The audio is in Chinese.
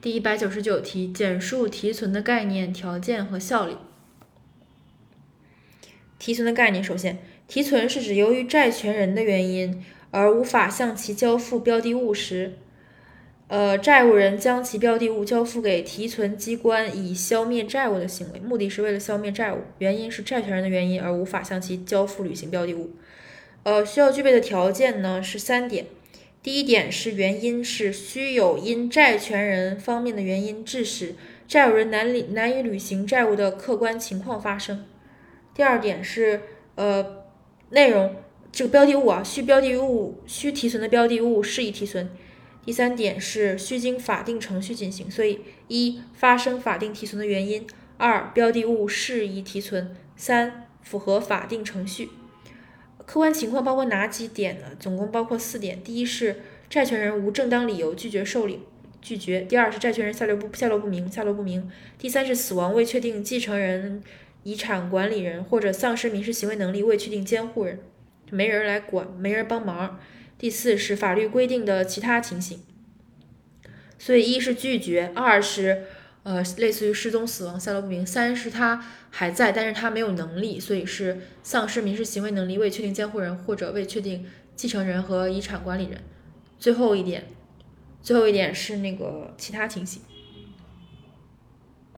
第一百九十九题，简述提存的概念、条件和效力。提存的概念，首先，提存是指由于债权人的原因而无法向其交付标的物时，呃，债务人将其标的物交付给提存机关以消灭债务的行为，目的是为了消灭债务，原因是债权人的原因而无法向其交付履行标的物。呃，需要具备的条件呢是三点。第一点是原因是需有因债权人方面的原因致使债务人难履难以履行债务的客观情况发生。第二点是呃内容这个标的物啊需标的物需提存的标的物适宜提存。第三点是需经法定程序进行。所以一发生法定提存的原因，二标的物适宜提存，三符合法定程序。客观情况包括哪几点呢？总共包括四点。第一是债权人无正当理由拒绝受理，拒绝；第二是债权人下落不下落不明，下落不明；第三是死亡未确定继承人、遗产管理人或者丧失民事行为能力未确定监护人，没人来管，没人帮忙；第四是法律规定的其他情形。所以一是拒绝，二是。呃，类似于失踪、死亡、下落不明。三是他还在，但是他没有能力，所以是丧失民事行为能力，未确定监护人或者未确定继承人和遗产管理人。最后一点，最后一点是那个其他情形。